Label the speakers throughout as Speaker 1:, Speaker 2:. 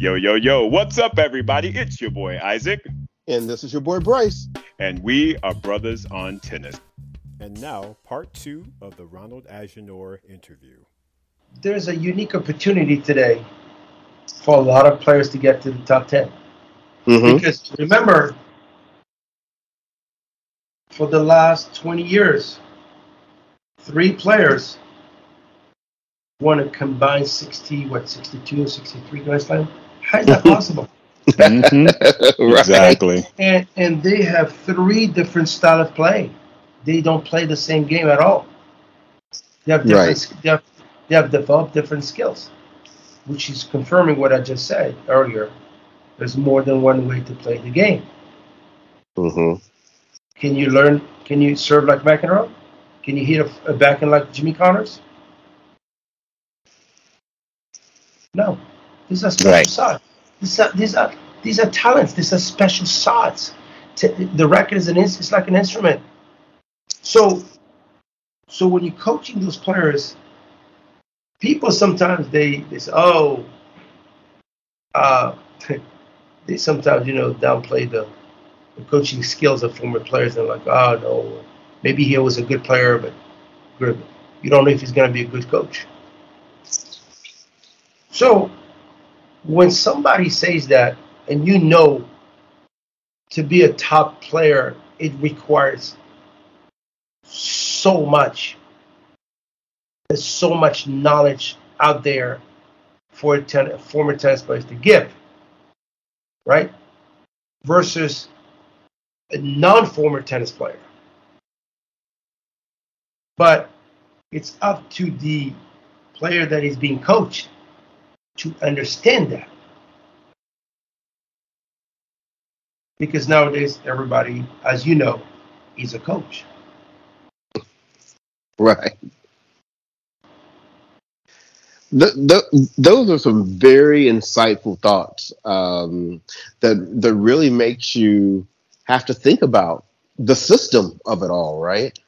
Speaker 1: Yo, yo, yo, what's up, everybody? It's your boy Isaac.
Speaker 2: And this is your boy Bryce.
Speaker 1: And we are brothers on tennis.
Speaker 3: And now, part two of the Ronald Agenor interview.
Speaker 4: There's a unique opportunity today for a lot of players to get to the top 10. Mm-hmm. Because remember, for the last 20 years, three players won a combined 60, what, 62 or 63 Grand Slam? How is that possible?
Speaker 1: mm-hmm. right. Exactly.
Speaker 4: And, and they have three different style of play. They don't play the same game at all. They have different, right. they, have, they have developed different skills, which is confirming what I just said earlier. There's more than one way to play the game.
Speaker 2: Mm-hmm.
Speaker 4: Can you learn? Can you serve like McEnroe? Can you hit a, a backhand like Jimmy Connors? No. These are special right. shots. These are these are these are talents. These are special shots. The record is an it's like an instrument. So so when you're coaching those players, people sometimes they, they say, oh, uh, they sometimes you know downplay the, the coaching skills of former players. They're like, oh no, maybe he was a good player, but you don't know if he's going to be a good coach. So when somebody says that, and you know to be a top player, it requires so much. There's so much knowledge out there for a ten, former tennis players to give, right? Versus a non-former tennis player. But it's up to the player that is being coached to understand that. Because nowadays, everybody, as you know, is a coach.
Speaker 2: Right. The, the, those are some very insightful thoughts um, that that really makes you have to think about the system of it all, right?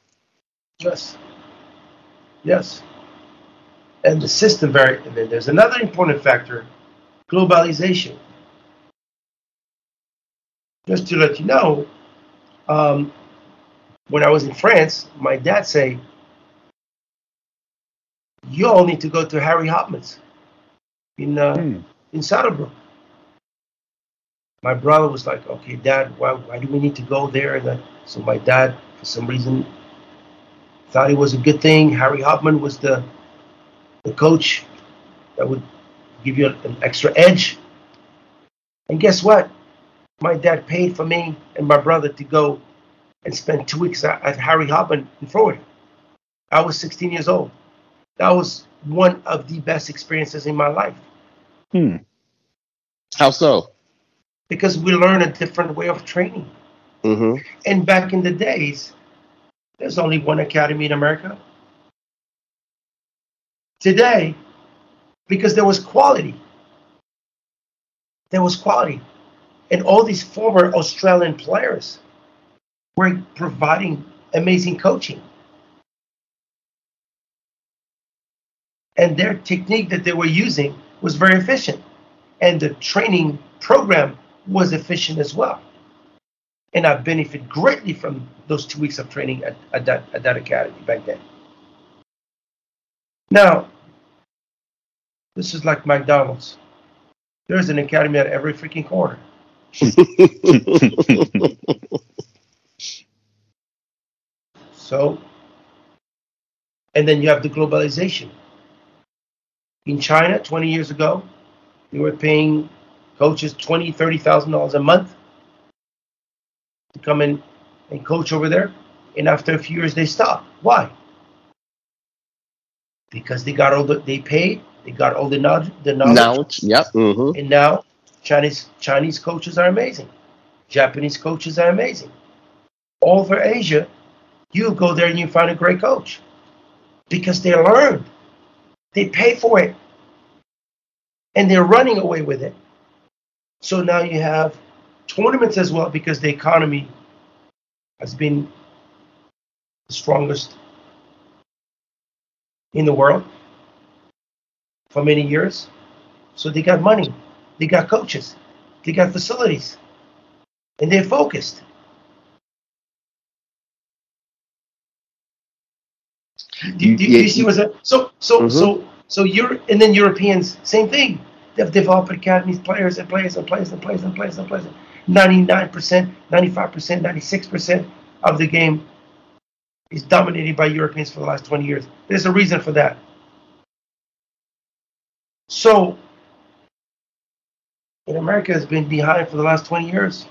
Speaker 4: Yes. Yes and the system very. And then there's another important factor: globalization. Just to let you know, um, when I was in France, my dad say, "You all need to go to Harry Hopman's in uh, hmm. in Saddlebrook." My brother was like, "Okay, Dad, why why do we need to go there?" And then, so my dad, for some reason, thought it was a good thing. Harry Hopman was the the coach that would give you an extra edge. And guess what? My dad paid for me and my brother to go and spend two weeks at, at Harry Hopman in Florida. I was 16 years old. That was one of the best experiences in my life.
Speaker 2: Hmm. How so?
Speaker 4: Because we learn a different way of training.
Speaker 2: Mm-hmm.
Speaker 4: And back in the days, there's only one academy in America today because there was quality. There was quality. And all these former Australian players were providing amazing coaching. And their technique that they were using was very efficient. And the training program was efficient as well. And I benefited greatly from those two weeks of training at, at, that, at that academy back then. Now, this is like McDonald's. There's an academy at every freaking corner. so, and then you have the globalization. In China, 20 years ago, they were paying coaches twenty, thirty thousand dollars a month to come in and coach over there. And after a few years, they stopped. Why? Because they got all the they paid, they got all the knowledge, the knowledge. knowledge
Speaker 2: yep. Mm-hmm.
Speaker 4: And now Chinese Chinese coaches are amazing, Japanese coaches are amazing. All over Asia, you go there and you find a great coach because they learned, they pay for it, and they're running away with it. So now you have tournaments as well because the economy has been the strongest in the world for many years. So they got money. They got coaches. They got facilities. And they're focused. Do, do, you see what's that? So so mm-hmm. so so you're and then Europeans, same thing. They've developed academies, players and players and players and players and players and players. 99%, 95%, 96% of the game is dominated by Europeans for the last 20 years. There's a reason for that. So, in America has been behind for the last 20 years,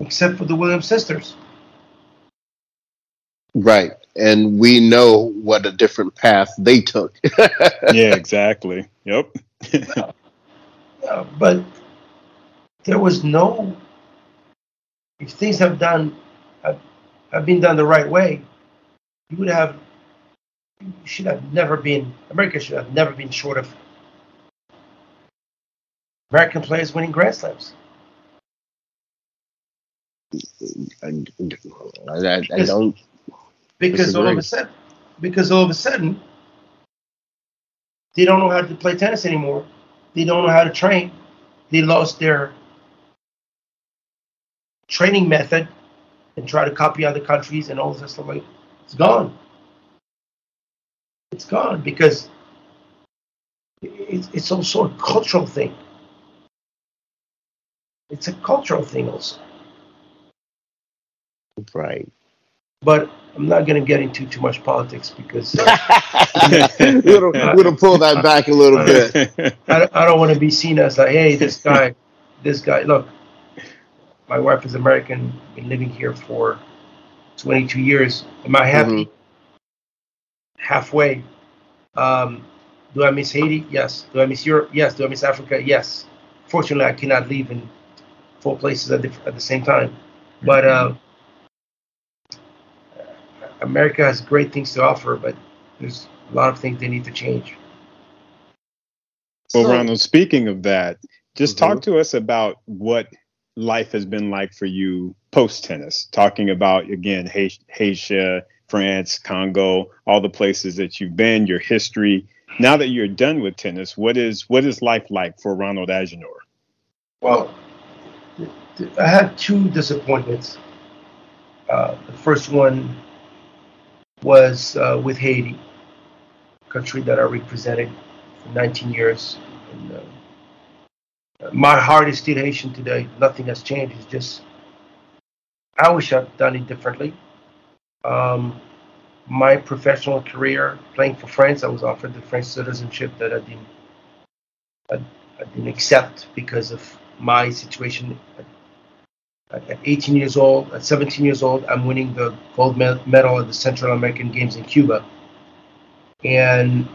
Speaker 4: except for the Williams sisters.
Speaker 2: Right. And we know what a different path they took.
Speaker 1: yeah, exactly. Yep.
Speaker 4: yeah, but there was no, if things have done, have, have been done the right way, you would have, you should have never been, America should have never been short of American players winning Grand Slams.
Speaker 2: I, I, I don't
Speaker 4: because all of a sudden, because all of a sudden, they don't know how to play tennis anymore. They don't know how to train. They lost their training method and try to copy other countries and all this stuff. Like it's gone. It's gone because it's, it's also a cultural thing. It's a cultural thing also.
Speaker 2: Right.
Speaker 4: But I'm not going to get into too much politics because uh,
Speaker 2: we'll, we'll pull that back a little bit.
Speaker 4: I, I don't want to be seen as like, hey, this guy, this guy. Look, my wife is American, been living here for 22 years. Am I happy? Mm-hmm. Halfway. Um, do I miss Haiti? Yes. Do I miss Europe? Yes. Do I miss Africa? Yes. Fortunately, I cannot live in four places at the, at the same time. But uh, America has great things to offer, but there's a lot of things they need to change.
Speaker 1: Well, so, Ronald, speaking of that, just mm-hmm. talk to us about what life has been like for you post tennis. Talking about again Haiti, France, Congo, all the places that you've been, your history. Now that you're done with tennis, what is what is life like for Ronald Agenor?
Speaker 4: Well, I had two disappointments. Uh, the first one was uh, with Haiti, country that I represented for 19 years. My heart is still Haitian today. Nothing has changed. It's just I wish I'd done it differently. Um, my professional career playing for France, I was offered the French citizenship that I didn't I, I didn't accept because of my situation at at 18 years old, at 17 years old, I'm winning the gold medal at the Central American Games in Cuba. And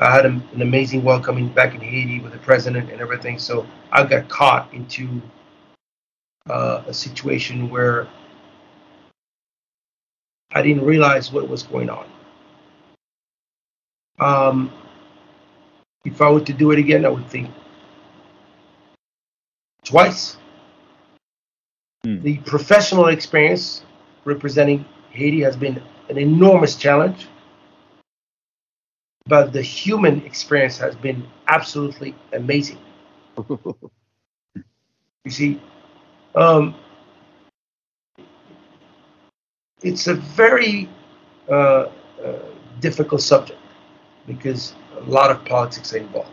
Speaker 4: I had an amazing welcoming back in Haiti with the president and everything. So I got caught into uh, a situation where I didn't realize what was going on. Um, if I were to do it again, I would think twice Mm. The professional experience representing Haiti has been an enormous challenge, but the human experience has been absolutely amazing. you see, um, it's a very uh, uh, difficult subject because a lot of politics are involved.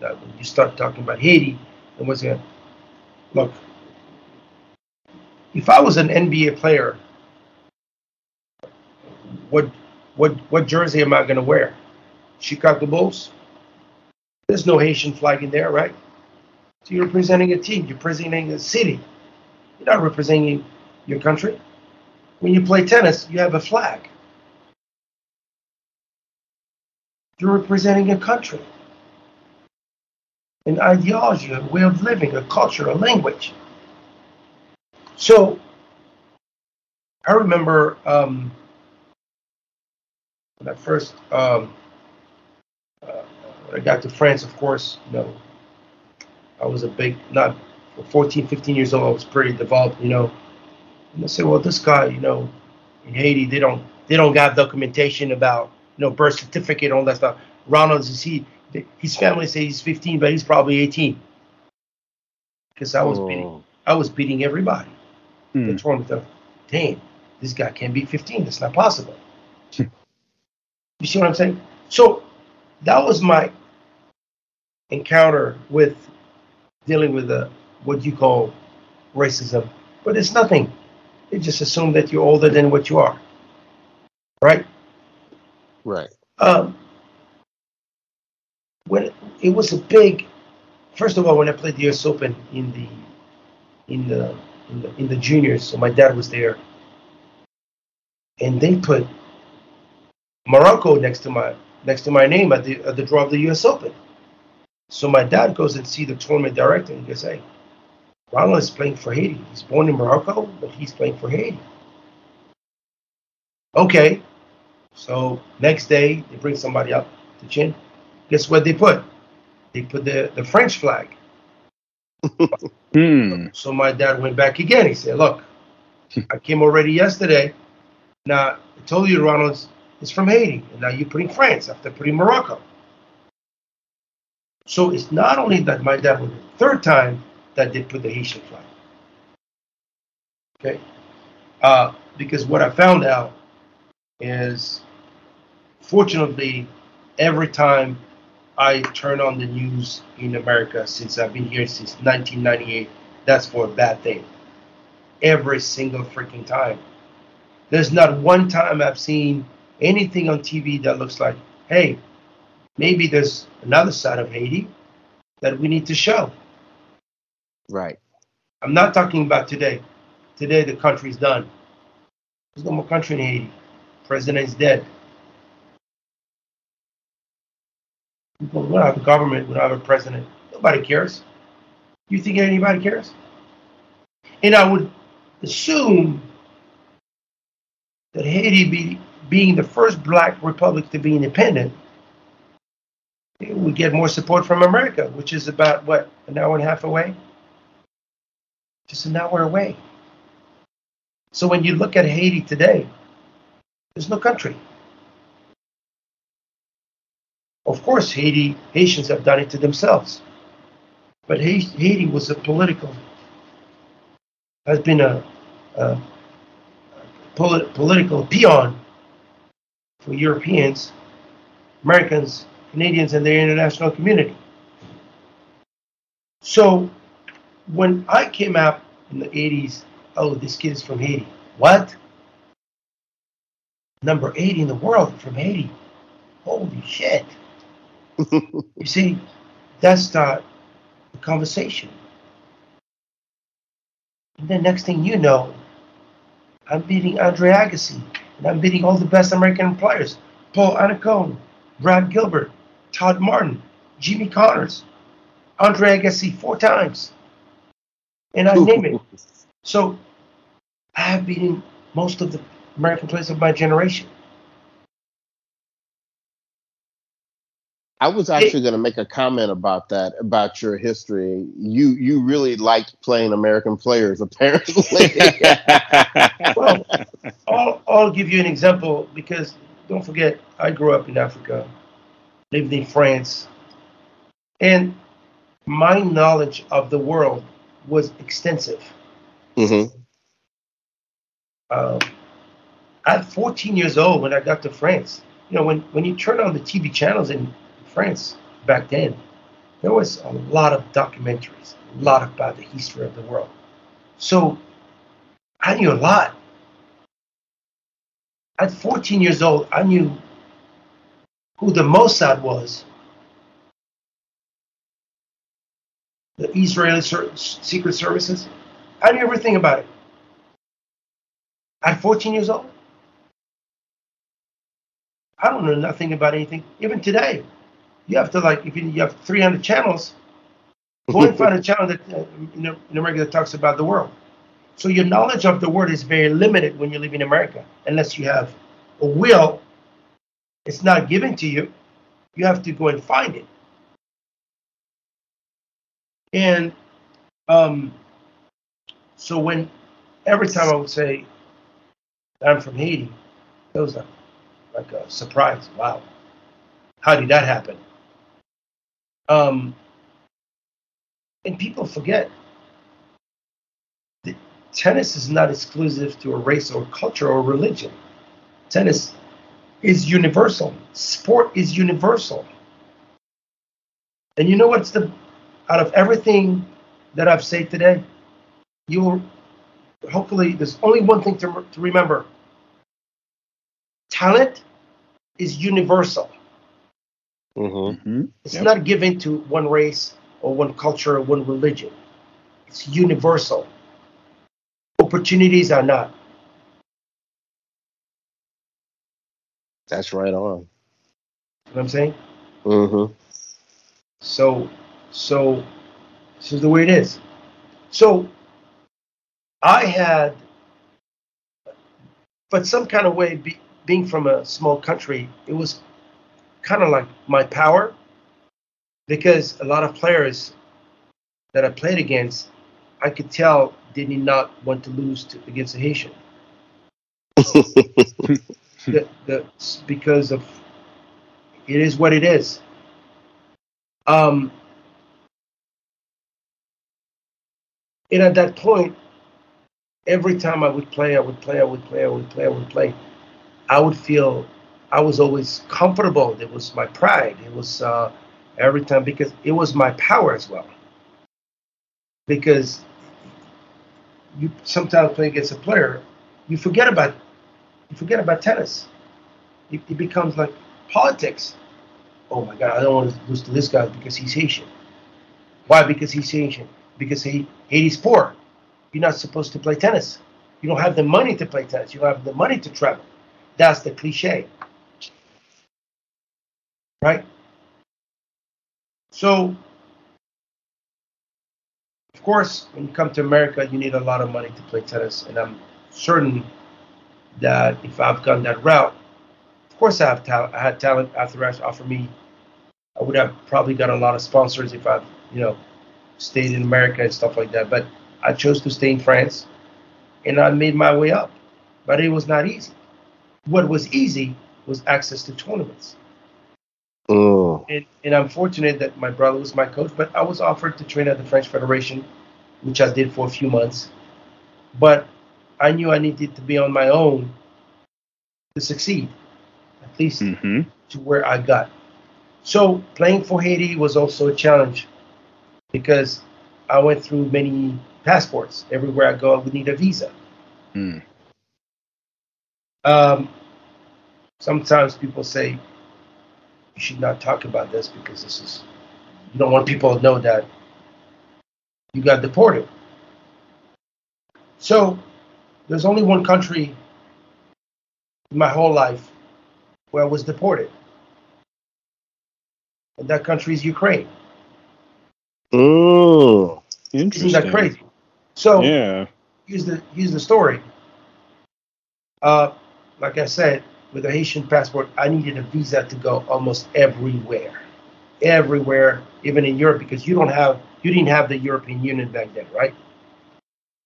Speaker 4: Now, when you start talking about Haiti, and what's going look, if I was an NBA player, what what what jersey am I going to wear? Chicago Bulls. There's no Haitian flag in there, right? So you're representing a team. You're representing a city. You're not representing your country. When you play tennis, you have a flag. You're representing a country, an ideology, a way of living, a culture, a language. So I remember um, when I first um, when I got to France, of course, you know, I was a big, not 14, 15 years old, I was pretty developed, you know. And I said, well, this guy, you know, in Haiti, they don't they don't got documentation about, you know, birth certificate, all that stuff. Ronald, is he his family say he's 15, but he's probably 18. Because I was
Speaker 2: Oh.
Speaker 4: beating, I was beating everybody.
Speaker 1: Hmm.
Speaker 4: The tournament, thought, damn, this guy can't be 15. It's not possible. you see what I'm saying? So that was my encounter with dealing with the what you call racism, but it's nothing. They just assume that you're older than what you are, right?
Speaker 2: Right.
Speaker 4: Um, when it was a big, first of all, when I played the U.S. Open in the in the in the, in the juniors, so my dad was there, and they put Morocco next to my next to my name at the at the draw of the U.S. Open. So my dad goes and see the tournament director and he goes, "Hey, Ronald is playing for Haiti. He's born in Morocco, but he's playing for Haiti." Okay, so next day they bring somebody up to chin. Guess what they put? They put the, the French flag.
Speaker 1: Hmm.
Speaker 4: So my dad went back again. He said, Look, I came already yesterday. Now I told you Ronald's is from Haiti, and now you're putting France after putting Morocco. So it's not only that my dad was the third time that they put the Haitian flag. Okay. Uh, because what I found out is fortunately every time I turn on the news in America since I've been here since 1998, that's for a bad thing. Every single freaking time. There's not one time I've seen anything on TV that looks like, hey, maybe there's another side of Haiti that we need to show.
Speaker 2: Right.
Speaker 4: I'm not talking about today. Today the country's done. There's no more country in Haiti. President's dead. We don't have a government. We don't have a president. Nobody cares. You think anybody cares? And I would assume that Haiti, be, being the first black republic to be independent, we get more support from America, which is about what an hour and a half away, just an hour away. So when you look at Haiti today, there's no country. Of course, Haiti Haitians have done it to themselves, but Haiti was a political has been a, a polit- political peon for Europeans, Americans, Canadians, and their international community. So when I came out in the 80s, oh, this kid is from Haiti. What? Number 80 in the world from Haiti. Holy shit. you see, that's the, the conversation. And then next thing you know, I'm beating Andre Agassi, and I'm beating all the best American players: Paul Annacone, Brad Gilbert, Todd Martin, Jimmy Connors, Andre Agassi four times, and I name it. So I have beaten most of the American players of my generation.
Speaker 2: I was actually going to make a comment about that, about your history. You you really liked playing American players, apparently.
Speaker 4: Well, I'll, I'll give you an example because don't forget, I grew up in Africa, lived in France, and my knowledge of the world was extensive.
Speaker 2: hmm
Speaker 4: Um, at 14 years old, when I got to France, you know, when, when you turn on the TV channels in France back then, there was a lot of documentaries, a lot about the history of the world. So I knew a lot. At 14 years old, I knew who the Mossad was, the Israeli Secret Services. I knew everything about it. At 14 years old, I don't know nothing about anything. Even today, you have to like if you, you have 300 channels, go and find a channel that uh, in, in America that talks about the world. So your knowledge of the world is very limited when you live in America, unless you have a will. It's not given to you. You have to go and find it. And um, so when every time I would say I'm from Haiti, it was a, like a surprise. Wow, how did that happen? Um, and people forget tennis is not exclusive to a race or culture or religion. Tennis is universal. Sport is universal. And you know what's the out of everything that I've said today, you'll hopefully there's only one thing to, to remember. Talent is universal.
Speaker 2: Mm-hmm.
Speaker 1: hmm
Speaker 4: It's
Speaker 1: Yep.
Speaker 4: not given to one race or one culture or one religion. It's universal. Opportunities are not.
Speaker 2: That's right on.
Speaker 4: You know what I'm saying?
Speaker 2: Mm-hmm.
Speaker 4: So, so this is the way it is. So, I had, but some kind of way, be, being from a small country, it was kind of like my power, because a lot of players that I played against, I could tell did he not want to lose to, against Haitian. the, the, because of it is what it is. Um, and at that point, every time I would play, I would play, I would play, I would play, I would play. I would feel I was always comfortable. It was my pride. It was uh, every time because it was my power as well. Because you sometimes play against a player, you forget about you forget about tennis. It, it becomes like politics. Oh my God, I don't want to lose to this guy because he's Haitian. Why? Because he's Haitian. Because he Haiti's poor. You're not supposed to play tennis. You don't have the money to play tennis. You don't have the money to travel. That's the cliche. Right? So, course, when you come to America, you need a lot of money to play tennis. And I'm certain that if I've gone that route, of course I have talent. I had talent after offer me. I would have probably got a lot of sponsors if I, you know, stayed in America and stuff like that. But I chose to stay in France, and I made my way up. But it was not easy. What was easy was access to tournaments.
Speaker 2: Mm.
Speaker 4: And, and I'm fortunate that my brother was my coach, but I was offered to train at the French Federation, which I did for a few months. But I knew I needed to be on my own to succeed, at least
Speaker 1: hmm
Speaker 4: to where I got. So playing for Haiti was also a challenge because I went through many passports. Everywhere I go, I would need a visa.
Speaker 1: Mm.
Speaker 4: Um, sometimes people say you should not talk about this because this is you don't want people to know that you got deported. So there's only one country in my whole life where I was deported, and that country is Ukraine.
Speaker 2: Oh,
Speaker 1: Interesting.
Speaker 4: Isn't that crazy? So
Speaker 1: Yeah.
Speaker 4: here's the here's the story. Uh, like I said, with a Haitian passport, I needed a visa to go almost everywhere, everywhere, even in Europe, because you don't have you didn't have the European Union back then, right?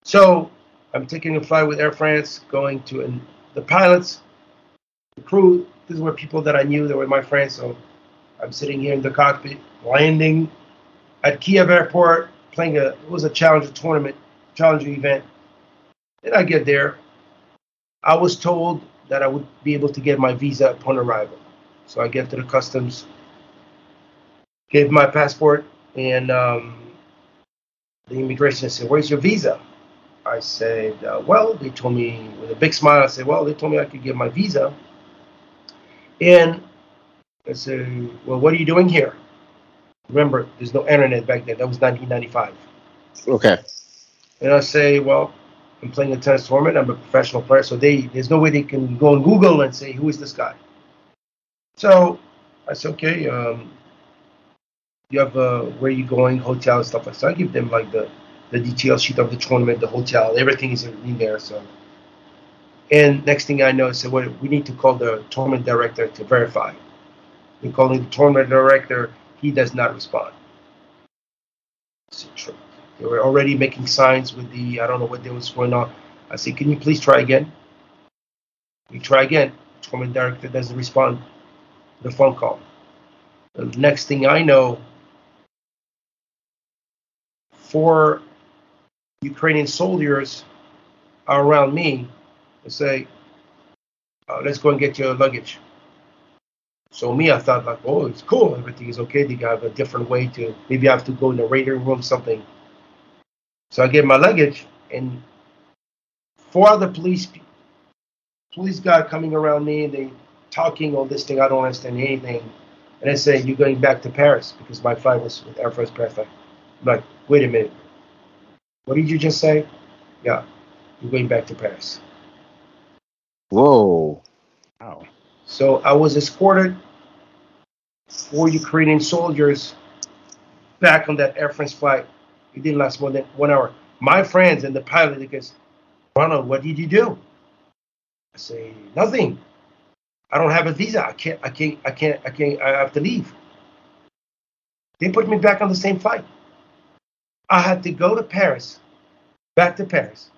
Speaker 4: So I'm taking a flight with Air France, going to the pilots, the crew. These were people that I knew. They were my friends. So I'm sitting here in the cockpit, landing at Kiev Airport, playing a it was a challenger tournament, challenger event. Then I get there. I was told that I would be able to get my visa upon arrival. So I get to the customs, gave my passport, and um, the immigration said, "Where's your visa?" I said, uh, "Well," they told me with a big smile. I said, "Well, they told me I could get my visa." And I said, "Well, what are you doing here?" Remember, there's no internet back then. That was 1995.
Speaker 2: Okay.
Speaker 4: And I say, well, I'm playing a tennis tournament. I'm a professional player, so they there's no way they can go on Google and say who is this guy. So I said, okay, um, you have uh, where you going, hotel and stuff like that. So I give them like the the detail sheet of the tournament, the hotel, everything is in there. So, and next thing I know, I said, well, we need to call the tournament director to verify. We're calling the tournament director, he does not respond. I "Sure." They were already making signs with the I don't know what there was going on. I said, "Can you please try again?" We try again. Tournament director doesn't respond to the phone call. The next thing I know, four Ukrainian soldiers are around me and say, uh, let's go and get your luggage. So me, I thought like, oh, it's cool, everything is okay. They have a different way to maybe I have to go in the radar room, something. So I get my luggage, and four other police police guy coming around me, and they talking all this thing. I don't understand anything, and they say you're going back to Paris because my flight was with Air France Paris. I'm like, wait a minute, what did you just say? Yeah, you're going back to Paris.
Speaker 2: Whoa.
Speaker 1: Wow.
Speaker 4: So I was escorted four Ukrainian soldiers back on that Air France flight. It didn't last more than one hour. My friends and the pilot, they goes, Ronald, what did you do? I say, nothing. I don't have a visa. I can't, I can't, I can't, I can't, I have to leave. They put me back on the same flight. I had to go to Paris, back to Paris,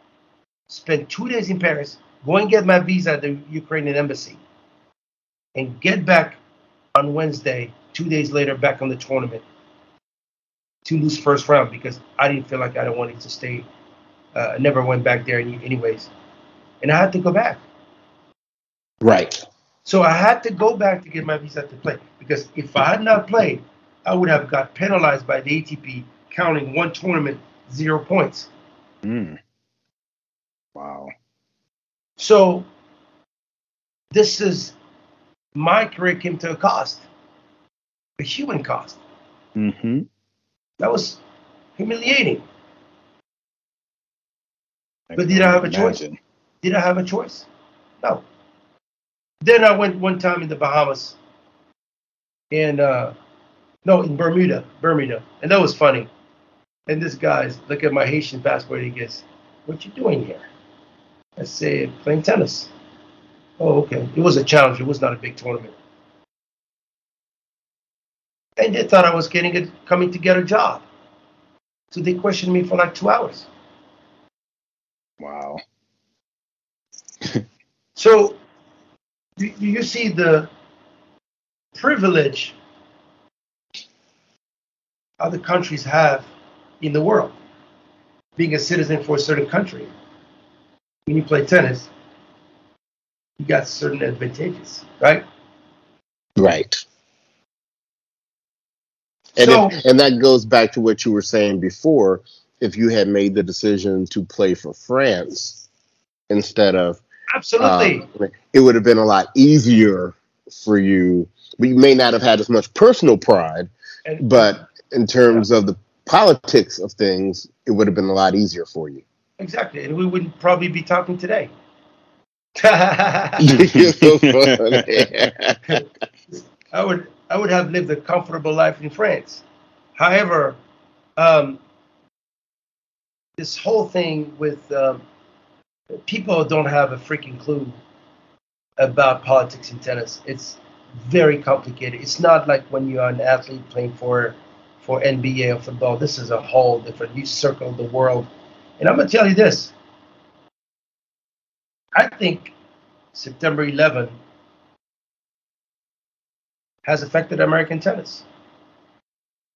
Speaker 4: spend two days in Paris, go and get my visa at the Ukrainian embassy, and get back on Wednesday, two days later, back on the tournament to lose first round because I didn't feel like I wanted to stay. Uh, I never went back there anyways, and I had to go back.
Speaker 2: Right.
Speaker 4: So I had to go back to get my visa to play because if I had not played, I would have got penalized by the ATP counting one tournament zero points.
Speaker 1: Mm. Wow.
Speaker 4: So this is my career came to a cost, a human cost.
Speaker 1: Mm-hmm.
Speaker 4: That was humiliating. but did I have a choice? Did I have a choice? No. Then I went one time in the Bahamas, and uh, no, in Bermuda, Bermuda, and that was funny. And this guy's look at my Haitian passport. He goes, "What you doing here?" I said, "Playing tennis." Oh, okay. It was a challenge. It was not a big tournament. And they thought I was getting it, coming to get a job. So they questioned me for like two hours.
Speaker 1: Wow.
Speaker 4: so do you see the privilege other countries have in the world? Being a citizen for a certain country. When you play tennis, you got certain advantages, right?
Speaker 2: Right. And, so, if, and that goes back to what you were saying before. If you had made the decision to play for France instead of
Speaker 4: absolutely,
Speaker 2: uh, it would have been a lot easier for you. But you may not have had as much personal pride, and, but in terms yeah. of the politics of things, it would have been a lot easier for you.
Speaker 4: Exactly, and we wouldn't probably be talking today.
Speaker 2: You're so funny.
Speaker 4: I would I would have lived a comfortable life in France. However, um, this whole thing with um, people don't have a freaking clue about politics in tennis. It's very complicated. It's not like when you're an athlete playing for for NBA or football. This is a whole different. You circle the world, and I'm gonna tell you this. I think September 11 has affected American tennis.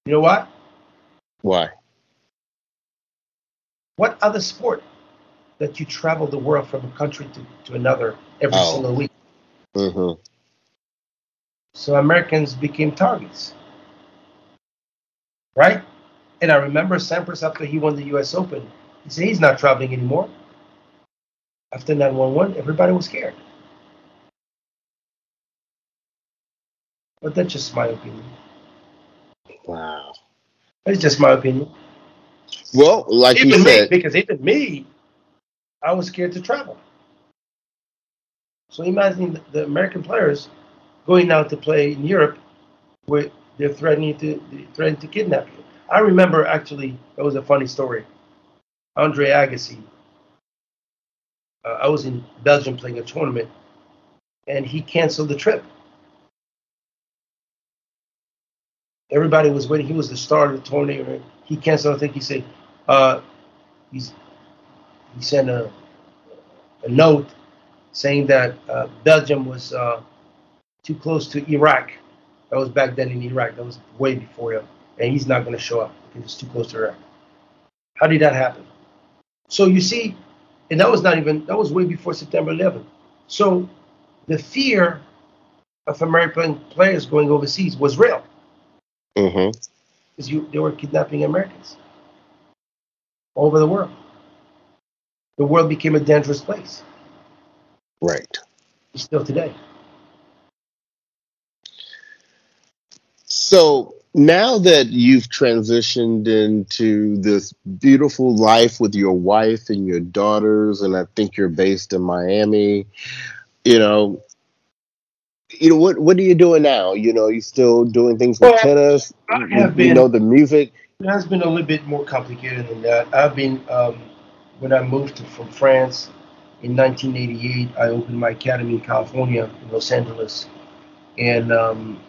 Speaker 4: You know what?
Speaker 2: Why?
Speaker 4: What other sport that you travel the world from a country to, to another every oh. single week?
Speaker 2: Mm-hmm.
Speaker 4: So Americans became targets. Right? And I remember Sampras after he won the US Open, he said he's not traveling anymore. After 911, everybody was scared. But that's just my opinion.
Speaker 2: Wow.
Speaker 4: That's just my opinion.
Speaker 2: Well, like
Speaker 4: even
Speaker 2: you said,
Speaker 4: me, because even me, I was scared to travel. So imagine the American players going out to play in Europe, where they're threatening to they're threatening to kidnap you. I remember actually that was a funny story. Andre Agassi. Uh, I was in Belgium playing a tournament, and he canceled the trip. Everybody was waiting. He was the star of the tournament. He canceled. I think he said uh, he's he sent a a note saying that uh, Belgium was uh, too close to Iraq. That was back then in Iraq. That was way before him, and he's not going to show up because it's too close to Iraq. How did that happen? So you see, and that was not even that was way before September 11th. So the fear of American players going overseas was real.
Speaker 2: Mm-hmm.
Speaker 4: Because you they were kidnapping Americans all over the world. The world became a dangerous place.
Speaker 2: Right.
Speaker 4: Still today.
Speaker 2: So now that you've transitioned into this beautiful life with your wife and your daughters, and I think you're based in Miami, you know, you know what what are you doing now? You know, you still doing things with well, tennis.
Speaker 4: I have
Speaker 2: you,
Speaker 4: been,
Speaker 2: you know the music.
Speaker 4: It has been a little bit more complicated than that. I've been um, when I moved to, from France in 1988. I opened my academy in California, in Los Angeles, and um,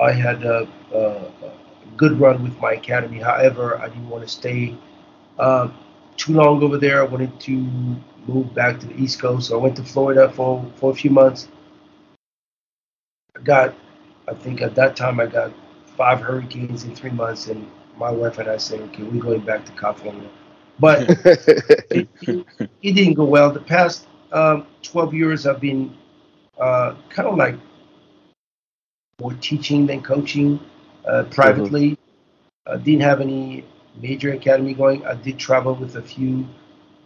Speaker 4: I had a, a, a, good run with my academy. However, I didn't want to stay uh, too long over there. I wanted to move back to the East Coast, so I went to Florida for for a few months I got, I think at that time I got five hurricanes in three months, and my wife and I said, okay, we're going back to California. But it, it, it, didn't go well. The past um, 12 years I've been uh, kind of like more teaching than coaching uh, privately. Mm-hmm. I didn't have any major academy going. I did travel with a few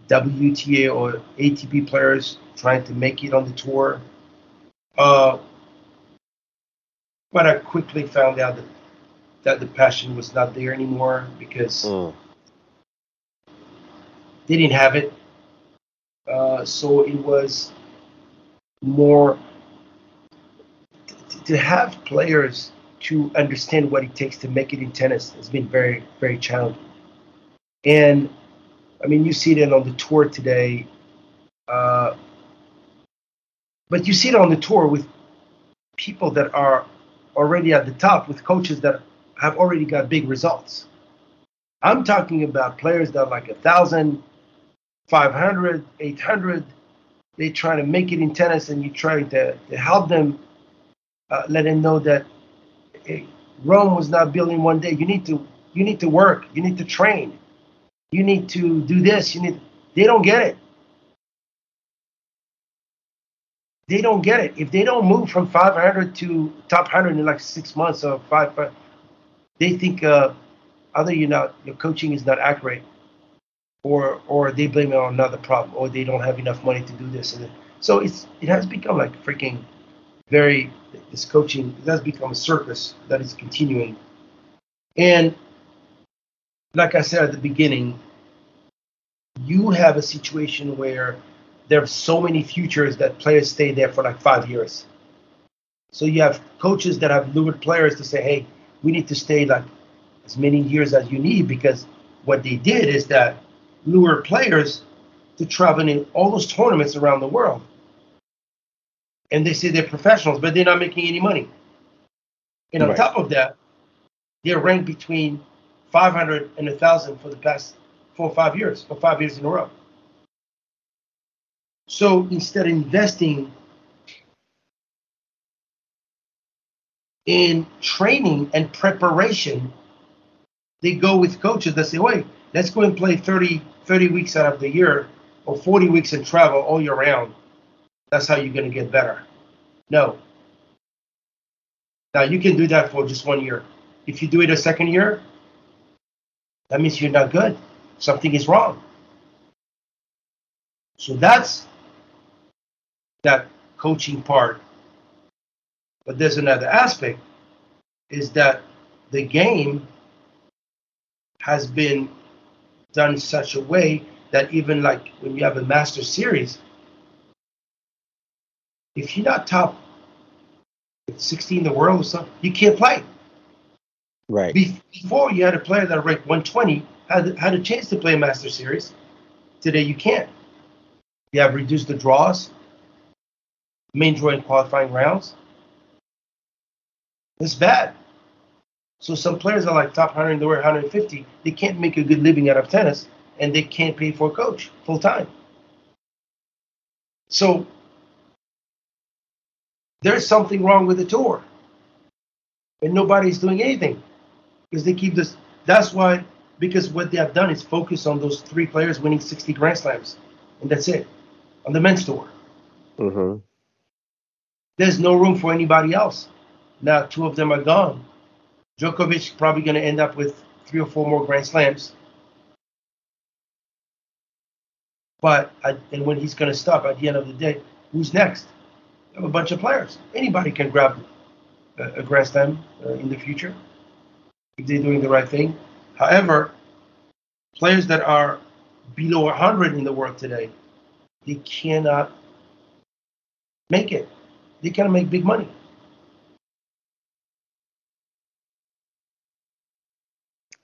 Speaker 4: WTA or ATP players trying to make it on the tour. Uh, but I quickly found out that that the passion was not there anymore because mm. they didn't have it. Uh, so it was more t- to have players to understand what it takes to make it in tennis has been very very challenging. And I mean, you see it on the tour today. Uh, but you see it on the tour with people that are already at the top with coaches that have already got big results. I'm talking about players that are like a thousand, five hundred, eight hundred. They trying to make it in tennis, and you try to, to help them, uh, let them know that hey, Rome was not built in one day. You need to you need to work. You need to train. You need to do this. You need. They don't get it. They don't get it. If they don't move from 500 to top 100 in like six months or five, they think uh, either you not your coaching is not accurate, or or they blame it on another problem, or they don't have enough money to do this. And so it's it has become like freaking very this coaching it has become a circus that is continuing. And like I said at the beginning, you have a situation where there are so many futures that players stay there for like five years. So you have coaches that have lured players to say, hey, we need to stay like as many years as you need because what they did is that lure players to travel in all those tournaments around the world. And they say they're professionals, but they're not making any money. And on right. top of that, they're ranked between 500 and 1,000 for the past four or five years, or five years in a row. So instead of investing in training and preparation, they go with coaches that say, wait, let's go and play 30, 30 weeks out of the year or 40 weeks and travel all year round. That's how you're going to get better. No. Now, you can do that for just one year. If you do it a second year, that means you're not good. Something is wrong. So that's that coaching part. But there's another aspect is that the game has been done in such a way that even like when you have a master series, if you're not top 16 in the world or something, you can't play.
Speaker 2: Right.
Speaker 4: Before you had a player that ranked 120 had had a chance to play a master series. Today you can't. You have reduced the draws main draw in qualifying rounds. It's bad. So some players are like top 100 they were 150. They can't make a good living out of tennis, and they can't pay for a coach full time. So there's something wrong with the tour, and nobody's doing anything because they keep this. That's why because what they have done is focus on those three players winning 60 Grand Slams, and that's it on the men's tour.
Speaker 2: Mm-hmm.
Speaker 4: There's no room for anybody else. Now two of them are gone. Djokovic probably going to end up with three or four more Grand Slams. But and when he's going to stop at the end of the day, who's next? You have a bunch of players. Anybody can grab a, a Grand Slam uh, in the future if they're doing the right thing. However, players that are below 100 in the world today, they cannot make it. They cannot make big money.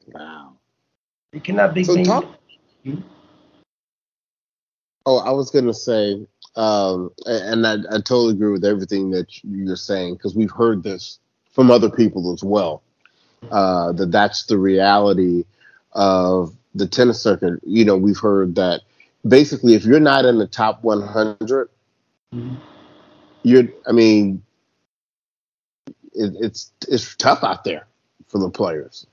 Speaker 2: Wow.
Speaker 4: They cannot make
Speaker 2: so
Speaker 4: money.
Speaker 2: Talk- hmm? Oh, I was gonna say, um, and I, I, totally agree with everything that you're saying because we've heard this from other people as well. Uh, that that's the reality of the tennis circuit. You know, we've heard that basically if you're not in the top 100, mm-hmm. You're. I mean, it, it's it's tough out there for the players.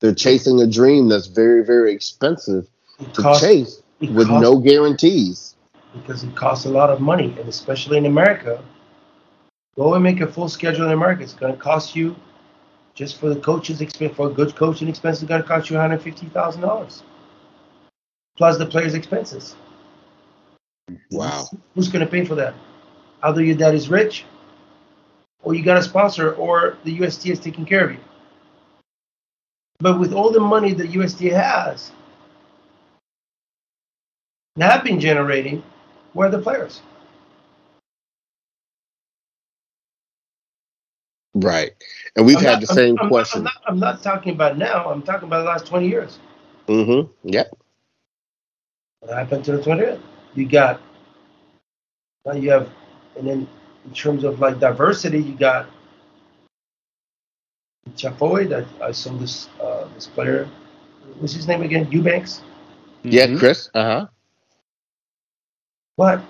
Speaker 2: They're chasing a dream that's very very expensive to cost, chase with costs, no guarantees.
Speaker 4: Because it costs a lot of money, and especially in America, go and make a full schedule in America. It's going to cost you just for the coaches expense for a good coaching expense. It's going to cost you one hundred fifty thousand dollars plus the players' expenses.
Speaker 2: Wow.
Speaker 4: Who's going to pay for that? Either your dad is rich, or you got a sponsor, or the USTA is taking care of you. But with all the money the USTA has, and have been generating, where are the players?
Speaker 2: Right. And we've I'm had not, the same
Speaker 4: I'm,
Speaker 2: question.
Speaker 4: I'm not, I'm not, talking about now. I'm talking about the last 20 years.
Speaker 2: Mm-hmm. Yep.
Speaker 4: What happened to the 20 You got, now you have, and then in terms of like diversity, you got Tiafoe that I saw this uh, this player. What's his name again? Eubanks.
Speaker 2: Yeah, mm-hmm. Chris. Uh huh.
Speaker 4: But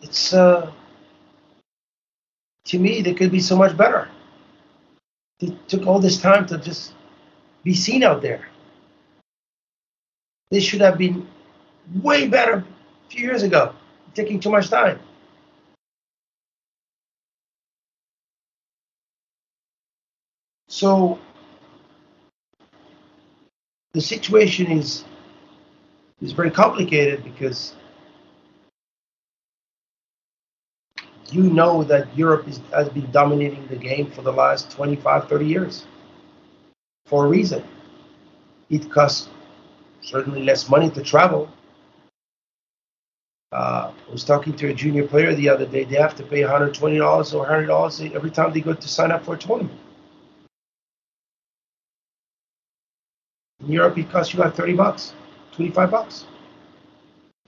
Speaker 4: it's uh, to me, they could be so much better. They took all this time to just be seen out there. They should have been way better a few years ago, taking too much time. So the situation is is very complicated because you know that Europe is, has been dominating the game for the last 25, 30 years for a reason. It costs certainly less money to travel. Uh, I was talking to a junior player the other day. They have to pay $120 or $100 every time they go to sign up for a tournament. In Europe, it costs you like 30 bucks, 25 bucks.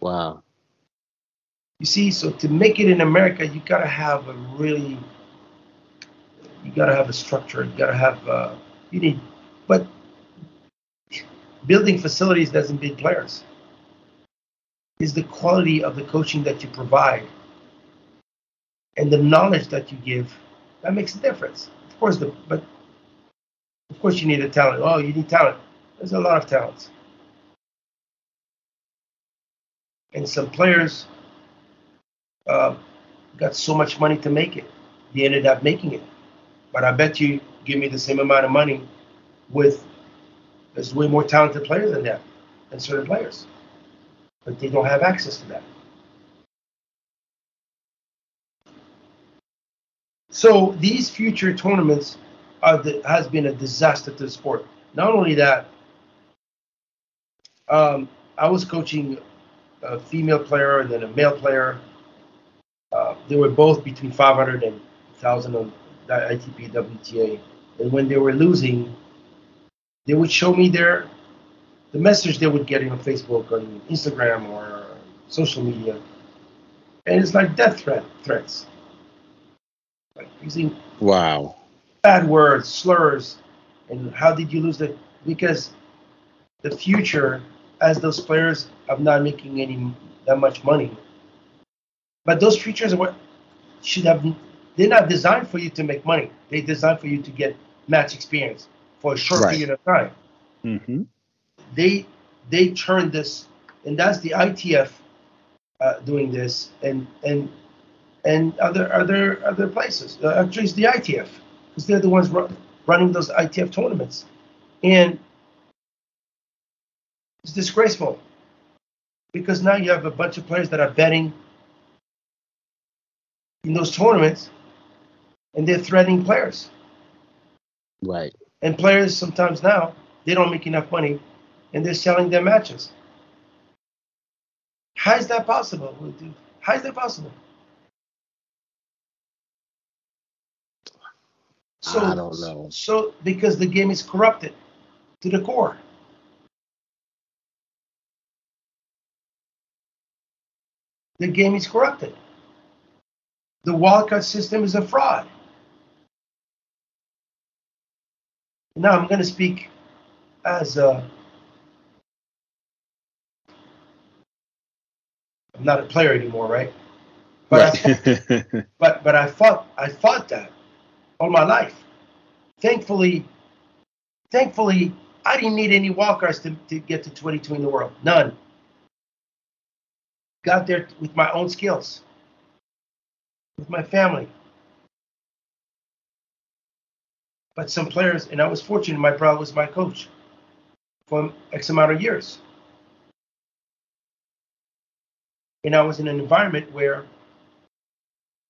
Speaker 2: Wow.
Speaker 4: You see, so to make it in America, you gotta have a really, you gotta have a structure. You gotta have, uh, you need, but building facilities doesn't build players. Is the quality of the coaching that you provide and the knowledge that you give that makes a difference. Of course, the but of course you need a talent. Oh, you need talent. There's a lot of talents, and some players uh, got so much money to make it. They ended up making it. But I bet you give me the same amount of money with there's way more talented players than that, than certain players. But they don't have access to that. So these future tournaments the, has been a disaster to the sport. Not only that, um, I was coaching a female player and then a male player uh, they were both between 500 and 1,000 on ITP WTA. And when they were losing, they would show me their the message they would get on Facebook, on Instagram, or social media, and it's like death threat threats, like using
Speaker 2: wow
Speaker 4: bad words, slurs, and how did you lose it? Because the future, as those players are not making any that much money, but those futures are what should have they're not designed for you to make money. They're designed for you to get match experience for a short right. period of time.
Speaker 1: Mm-hmm.
Speaker 4: They they turned this, and that's the ITF uh, doing this, and and and other other other places. Uh, actually, it's the ITF because they're the ones run, running those ITF tournaments, and it's disgraceful because now you have a bunch of players that are betting in those tournaments, and they're threatening players.
Speaker 2: Right.
Speaker 4: And players sometimes now they don't make enough money, and they're selling their matches. How is that possible? How is that possible?
Speaker 2: So, I don't know.
Speaker 4: So because the game is corrupted to the core. The game is corrupted. The wildcard system is a fraud. Now I'm going to speak as a. I'm not a player anymore, right? But right. I, but but I fought I fought that all my life. Thankfully, thankfully, I didn't need any walkers to, to get to 22 in the world. None. Got there with my own skills, with my family. But some players, and I was fortunate, my brother was my coach for X amount of years. And I was in an environment where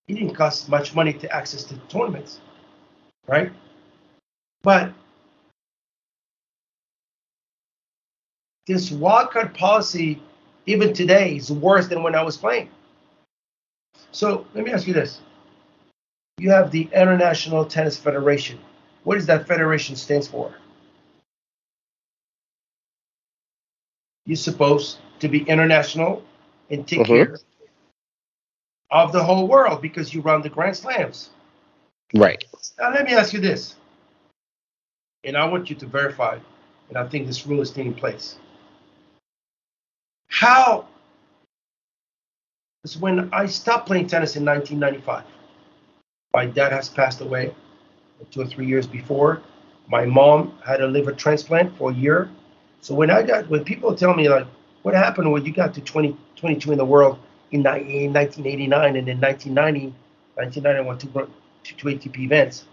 Speaker 4: it didn't cost much money to access the tournaments right? But this wildcard policy, even today, is worse than when I was playing. So let me ask you this. You have the International Tennis Federation. What does that federation stands for? You're supposed to be international and take mm-hmm. care of the whole world because you run the Grand Slams.
Speaker 2: Right.
Speaker 4: Now, let me ask you this, and I want you to verify, and I think this rule is taking place. How? Because when I stopped playing tennis in 1995, my dad has passed away two or three years before. My mom had a liver transplant for a year. So when I got, when people tell me like, what happened when you got to 20, 22 in the world in, in 1989 and in 1990, 1991, two, to ATP events.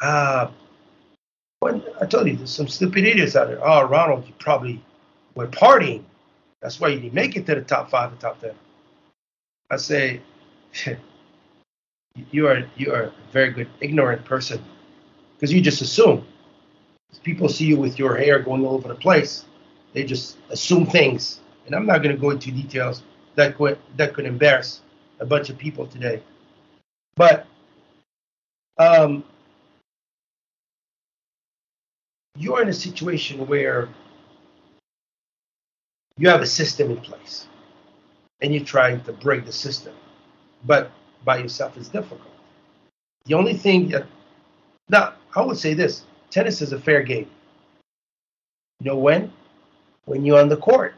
Speaker 4: Uh, when I told you, there's some stupid idiots out there. Oh, Ronald, you probably were partying. That's why you didn't make it to the top five or top ten. I say, you are you are a very good ignorant person because you just assume. People see you with your hair going all over the place. They just assume things, and I'm not going to go into details that could that could embarrass a bunch of people today. But um, you're in a situation where you have a system in place and you're trying to break the system, but by yourself is difficult. The only thing that, now, I would say this tennis is a fair game. You know when? When you're on the court,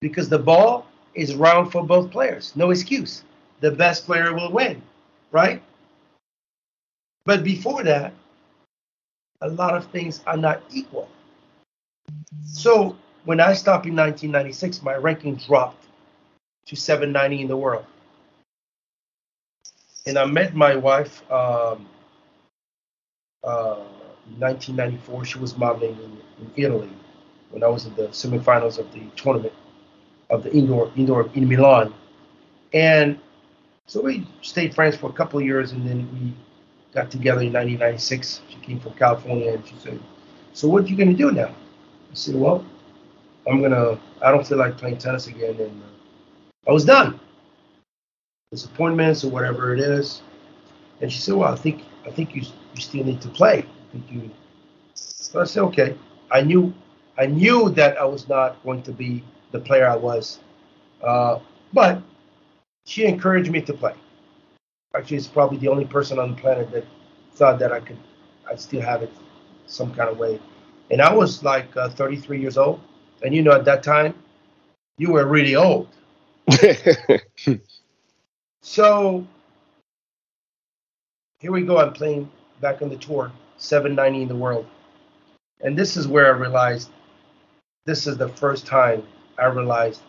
Speaker 4: because the ball is round for both players. No excuse. The best player will win, right? But before that, a lot of things are not equal. So when I stopped in 1996, my ranking dropped to 790 in the world. And I met my wife um, uh, in 1994. She was modeling in, in, Italy when I was in the semifinals of the tournament of the indoor indoor in Milan. And so we stayed friends for a couple of years, and then we got together in 1996. She came from California and she said, So what are you going to do now? I said, Well, I'm to, I don't feel like playing tennis again. And uh, I was done. Disappointments or whatever it is. And she said, Well, I think, I think you, you still need to play. I think you, so I said, Okay. I knew, I knew that I was not going to be the player I was. Uh, but she encouraged me to play actually it's probably the only person on the planet that thought that I could I still have it some kind of way. And I was like uh, 33 years old, and you know at that time you were really old. so here we go. I'm playing back on the tour, 790 in the world, And this is where I realized this is the first time I realized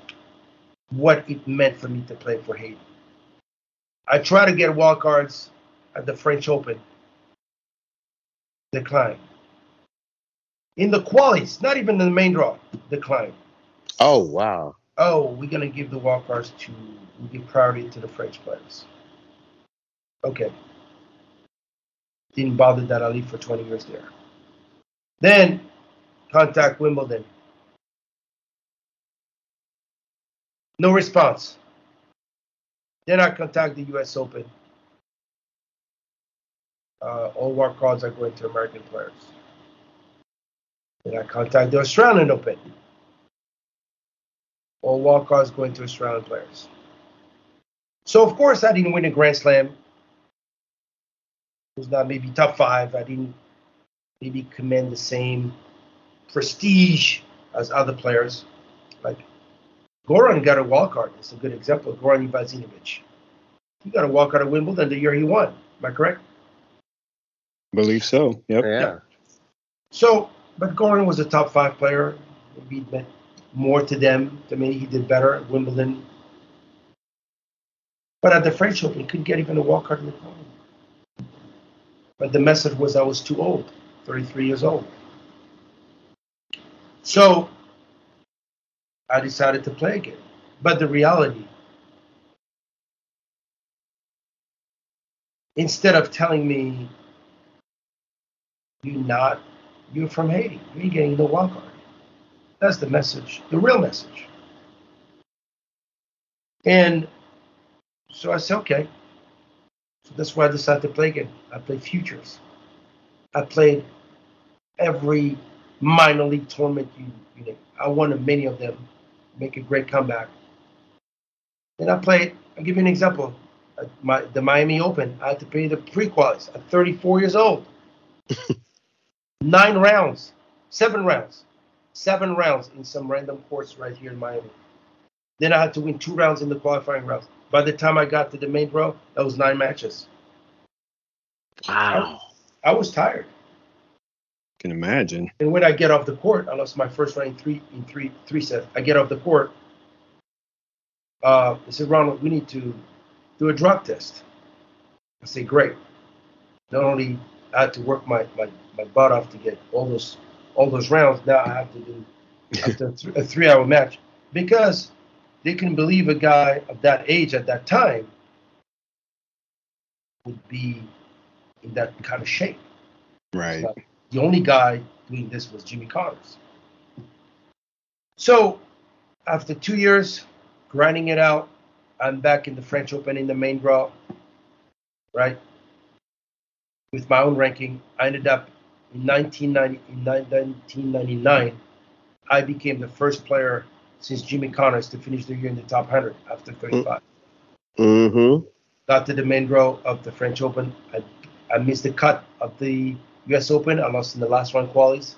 Speaker 4: what it meant for me to play for Haiti. I tried to get wild cards at the French Open, declined. In the qualies, not even in the main draw, declined.
Speaker 2: Oh wow.
Speaker 4: Oh, we're gonna give the wild cards to we give priority to the French players. Okay. Didn't bother that I lived for 20 years there. Then contact Wimbledon. No response. Then I contact the U.S. Open. Uh, all cards are going to American players. Then I contact the Australian Open. All wild cards going to Australian players. So of course I didn't win a Grand Slam. It was not maybe top five. I didn't maybe command the same prestige as other players. Like Goran got a wild card. It's a good example. Goran Ivanisevic. He got a wild card at Wimbledon the year he won. Am I correct?
Speaker 1: Believe so. Yep.
Speaker 2: Yeah. yeah.
Speaker 4: So, but Goran was a top five player. Meant more to them. To me, he did better at Wimbledon. But at the French Open, he couldn't get even a card in the final. But the message was I was too old, 33 years old. So I decided to play again. But the reality, instead of telling me, you not, you're from Haiti, you ain't getting no wild card. That's the message, the real message. And so I said, okay. So that's why I decided to play again. I played futures. I played every minor league tournament you, you know. I won many of them make a great comeback. And I played, I'll give you an example. Uh, my, the Miami Open, I had to play the pre-quals at 34 years old. Nine rounds, seven rounds, seven rounds in some random course right here in Miami. Then I had to win two rounds in the qualifying rounds. By the time I got to the main draw, that was nine matches.
Speaker 2: Wow.
Speaker 4: I, I was tired.
Speaker 1: I Can imagine.
Speaker 4: And when I get off the court, I lost my first round in three in three three sets. I get off the court. Uh, they said, Ronald, we need to do a drug test. I say, great. Not only I had to work my, my, my butt off to get all those all those rounds, now I have to do after a, th- a three hour match because they can believe a guy of that age at that time would be in that kind of shape.
Speaker 1: Right. So
Speaker 4: the only guy doing this was Jimmy Connors. So after two years grinding it out, I'm back in the French Open in the main draw, right? With my own ranking, I ended up in 1990, in 1999. I became the first player since Jimmy Connors to finish the year in the top 100 after 35.
Speaker 2: Mm-hmm.
Speaker 4: Got to the main draw of the French Open. I, I missed the cut of the U.S. Open. I lost in the last round qualies.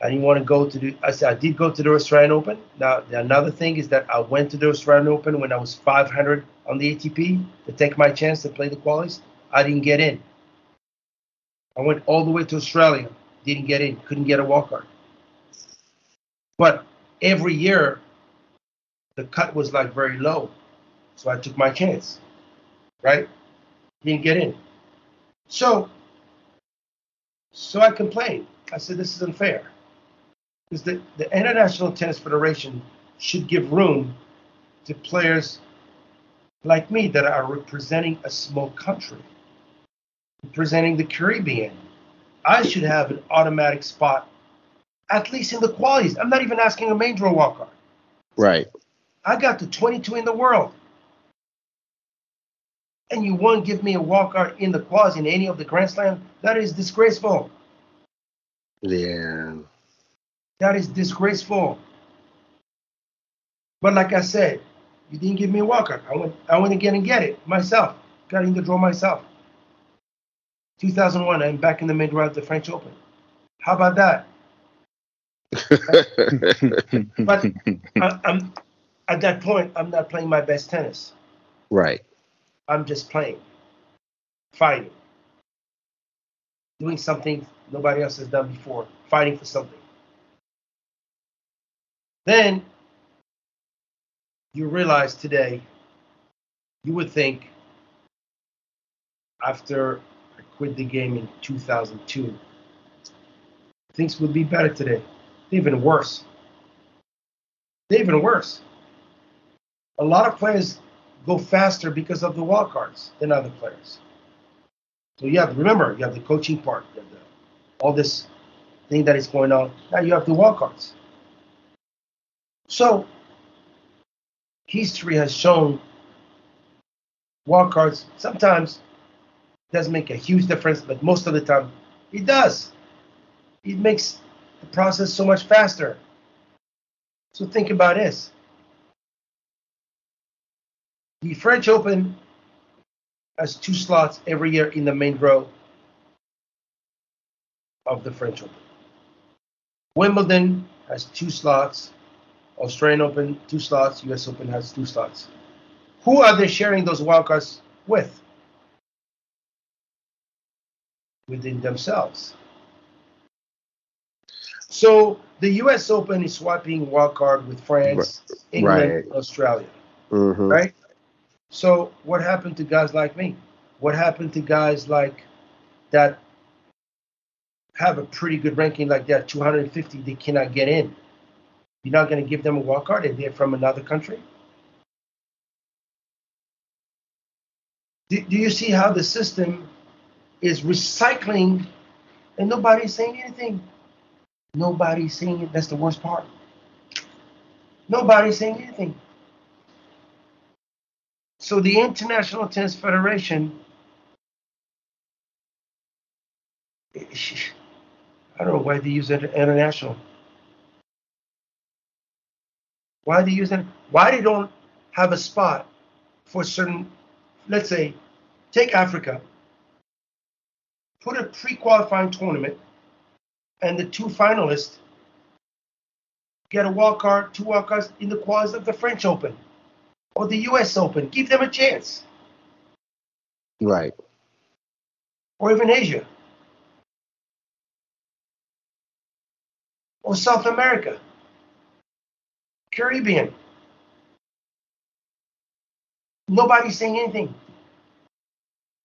Speaker 4: I didn't want to go to the. I said I did go to the Australian Open. Now another thing is that I went to the Australian Open when I was 500 on the ATP to take my chance to play the qualies. I didn't get in. I went all the way to Australia, didn't get in, couldn't get a walk card. But every year, the cut was like very low, so I took my chance. Right? Didn't get in. So so I complained. I said, this is unfair. Because the, the International Tennis Federation should give room to players like me that are representing a small country, representing the Caribbean. I should have an automatic spot, at least in the qualies. I'm not even asking a main draw walk card.
Speaker 2: Right.
Speaker 4: I got the 22 in the world. And you won't give me a walk card in the qualies in any of the Grand Slam? That is disgraceful.
Speaker 2: Yeah.
Speaker 4: That is disgraceful. But like I said, you didn't give me a walk card. I went I went again and get it myself. Got in the draw myself. 2001, I'm back in the mid round of the French Open. How about that? but I, I'm at that point, I'm not playing my best tennis.
Speaker 2: Right.
Speaker 4: I'm just playing, fighting, doing something nobody else has done before, fighting for something. Then you realize today, you would think after quit the game in 2002, things would be better today. Even worse. Even worse. A lot of players go faster because of the wild cards than other players. So you have to remember, you have the coaching part, the, all this thing that is going on. Now you have the wild cards. So history has shown wild cards sometimes doesn't make a huge difference, but most of the time it does. It makes the process so much faster. So think about this. The French Open has two slots every year in the main draw of the French Open. Wimbledon has two slots. Australian Open, two slots. US Open has two slots. Who are they sharing those wildcards with? Within themselves. So the US Open is swapping wildcard with France, England, right. Australia. Mm-hmm. Right? So what happened to guys like me? What happened to guys like that have a pretty good ranking like that, 250, they cannot get in? You're not going to give them a walk card if they're from another country? Do, do you see how the system is recycling and nobody's saying anything? Nobody's saying it. That's the worst part. Nobody's saying anything. So the International Tennis Federation, I don't know why they use it international. Why they use it? Why they don't have a spot for certain, let's say, take Africa, put a pre-qualifying tournament, and the two finalists get a wild card, two wild cards in the quals of the French Open or the U.S. Open. Give them a chance.
Speaker 2: Right.
Speaker 4: Or even Asia. Or South America. Caribbean. Nobody's saying anything.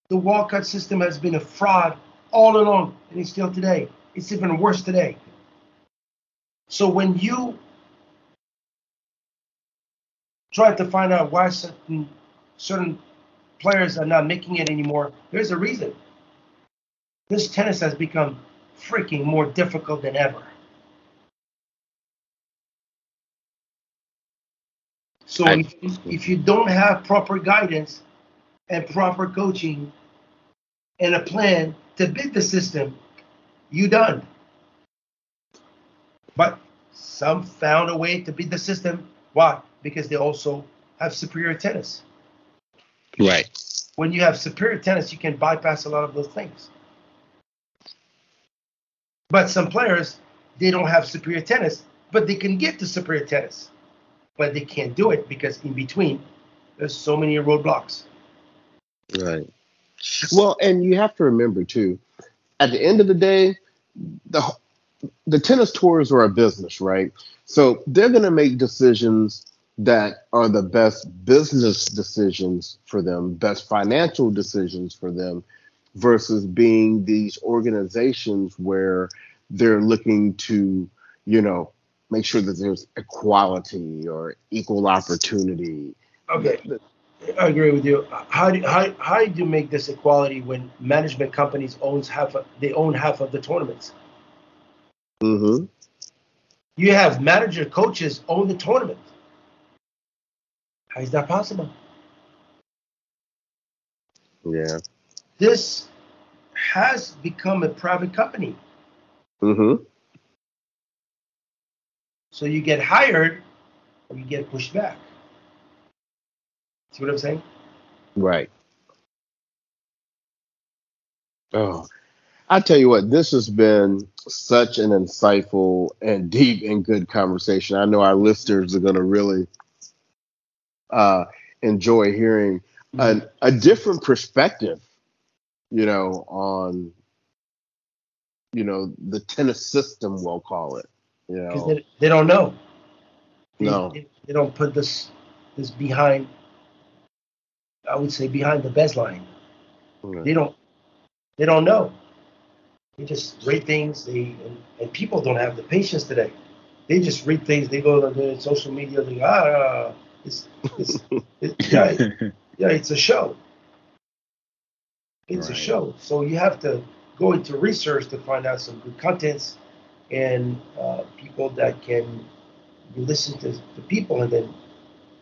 Speaker 4: The wildcard system has been a fraud all along, and it's still today. It's even worse today. So when you try to find out why certain certain players are not making it anymore, there's a reason. This tennis has become freaking more difficult than ever. So if, if you don't have proper guidance and proper coaching and a plan to beat the system, you done. But some found a way to beat the system. Why? Because they also have superior tennis.
Speaker 2: Right.
Speaker 4: When you have superior tennis, you can bypass a lot of those things. But some players, they don't have superior tennis, but they can get to superior tennis. But they can't do it because in between, there's so many roadblocks.
Speaker 2: Right. Well, and you have to remember too, at the end of the day, the the tennis tours are a business, right? So they're going to make decisions that are the best business decisions for them, best financial decisions for them, versus being these organizations where they're looking to, you know, make sure that there's equality or equal opportunity.
Speaker 4: Okay. I agree with you. How do how, how do you make this equality when management companies owns half of, they own half of the tournaments?
Speaker 2: Mm-hmm.
Speaker 4: You have manager coaches own the tournament. How is that possible?
Speaker 2: Yeah.
Speaker 4: This has become a private company.
Speaker 2: Mm-hmm.
Speaker 4: So you get hired or you get pushed back. See what I'm saying?
Speaker 2: Right. Oh, I tell you what, this has been such an insightful and deep and good conversation. I know our listeners are going to really uh, enjoy hearing a, a different perspective, you know, on you know the tennis system, we'll call it. You know,
Speaker 4: they, they don't know. They,
Speaker 2: no,
Speaker 4: they, they, don't put this this behind. I would say behind the best line. Right. They don't. They don't know. They just read things. They and, and, people don't have the patience today. They just read things. They go to social media. They go, ah, it's, it's, it's yeah, yeah, it's a show. It's right. a show. So you have to go into research to find out some good contents and uh, people that can listen to the people and then,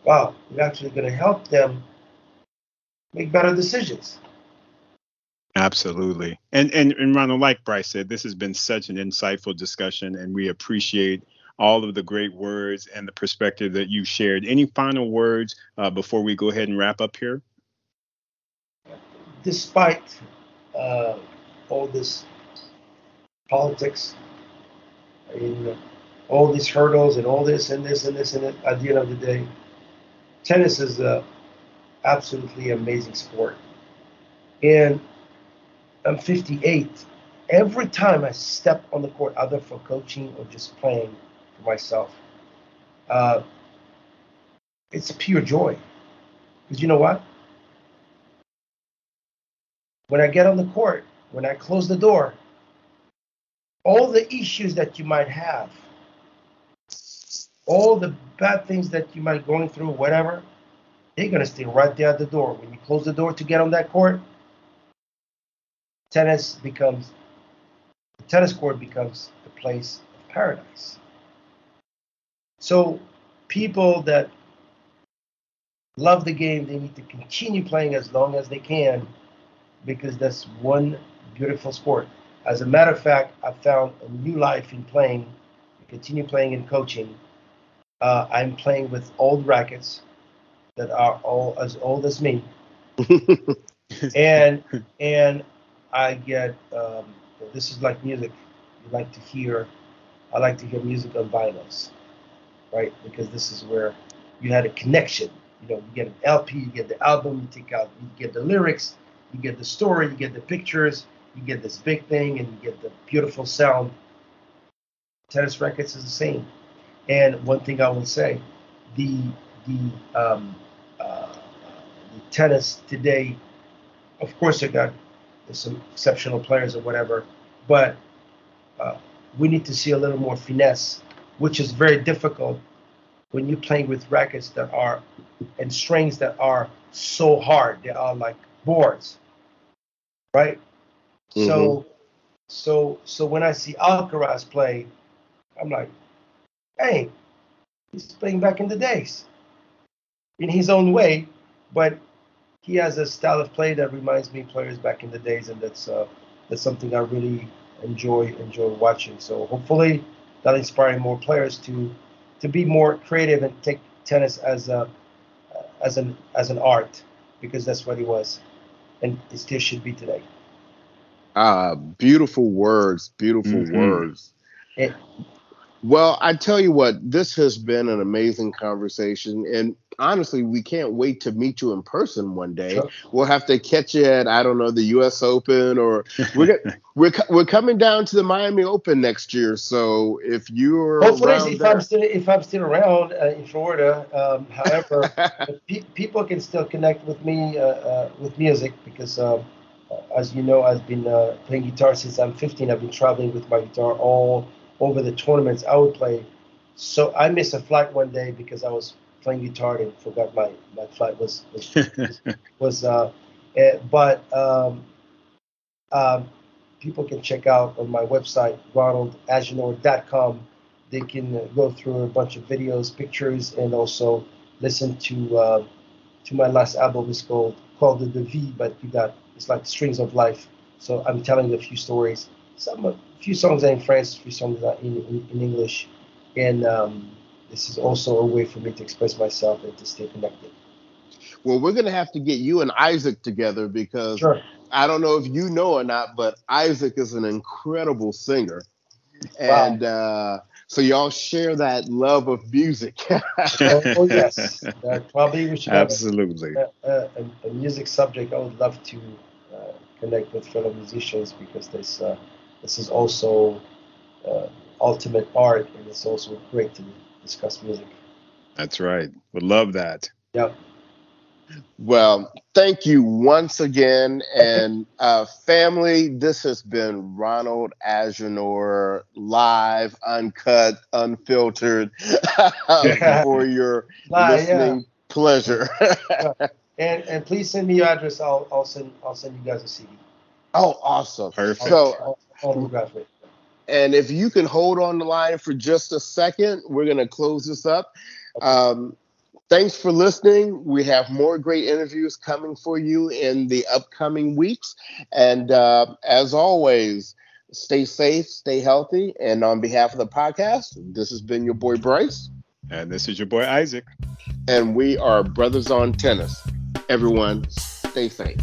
Speaker 4: wow, you're actually going to help them make better decisions.
Speaker 1: Absolutely. And, and and Ronald, like Bryce said, this has been such an insightful discussion, and we appreciate all of the great words and the perspective that you shared. Any final words uh, before we go ahead and wrap up here?
Speaker 4: Despite uh, all this politics, and all these hurdles, and all this and this and this, and that, at the end of the day, tennis is a absolutely amazing sport. And I'm 58. Every time I step on the court, either for coaching or just playing for myself, uh, it's pure joy. Because you know what? When I get on the court, when I close the door, all the issues that you might have, all the bad things that you might going through, whatever, they're gonna stay right there at the door. When you close the door to get on that court, tennis becomes the tennis court becomes the place of paradise. So people that love the game, they need to continue playing as long as they can because that's one beautiful sport. As a matter of fact, I found a new life in playing, continue playing and coaching. Uh, I'm playing with old rackets that are all as old as me, and and I get um, this is like music. You like to hear. I like to hear music on vinyls, right? Because this is where you had a connection. You know, you get an LP, you get the album, you take out, you get the lyrics, you get the story, you get the pictures, you get this big thing, and you get the beautiful sound. Tennis Records is the same. And one thing I will say, the the um, the tennis today, of course, I got some exceptional players or whatever, but uh, we need to see a little more finesse, which is very difficult when you're playing with rackets that are and strings that are so hard. They are like boards right? Mm-hmm. So, so, so when I see Alcaraz play, I'm like, hey, he's playing back in the days, in his own way, but he has a style of play that reminds me of players back in the days, and that's uh, that's something I really enjoy enjoy watching. So hopefully that inspiring more players to to be more creative and take tennis as a as an as an art because that's what he was and it still should be today.
Speaker 2: Ah, beautiful words, beautiful mm-hmm. words. It, well, I tell you what, this has been an amazing conversation, and honestly, we can't wait to meet you in person one day. Sure. We'll have to catch you at I don't know the U.S. Open, or we're we're we're coming down to the Miami Open next year. So if you're
Speaker 4: hopefully if there, I'm still if I'm still around uh, in Florida, um, however, pe- people can still connect with me uh, uh, with music because. Um, as you know, I've been uh, playing guitar since I'm 15. I've been traveling with my guitar all over the tournaments I would play. So I missed a flight one day because I was playing guitar and forgot my, my flight was was, was uh, uh, but um, um, people can check out on my website ronaldagenor.com. They can go through a bunch of videos, pictures, and also listen to uh, to my last album. It's called called the V, but you got it's like strings of life. So I'm telling a few stories. Some a few songs are in French, a few songs are in, in, in English, and um, this is also a way for me to express myself and to stay connected.
Speaker 2: Well, we're gonna have to get you and Isaac together because sure. I don't know if you know or not, but Isaac is an incredible singer, wow. and uh, so y'all share that love of music.
Speaker 4: oh, oh, yes, uh, probably we should
Speaker 1: absolutely
Speaker 4: a, a, a, music subject. I would love to uh, connect with fellow musicians because there's uh, this is also uh, ultimate art, and it's also great to discuss music.
Speaker 1: That's right. Would love that.
Speaker 4: Yep.
Speaker 2: Well, thank you once again. And uh, family, this has been Ronald Agenor live, uncut, unfiltered for your listening yeah. pleasure.
Speaker 4: and and please send me your address. I'll I'll send I'll send you guys a CD.
Speaker 2: Oh, awesome.
Speaker 1: Perfect.
Speaker 2: So, and if you can hold on the line for just a second, we're going to close this up. Um, thanks for listening. We have more great interviews coming for you in the upcoming weeks. And uh, as always, stay safe, stay healthy. And on behalf of the podcast, this has been your boy Bryce.
Speaker 1: And this is your boy Isaac.
Speaker 2: And we are Brothers on Tennis. Everyone, stay safe.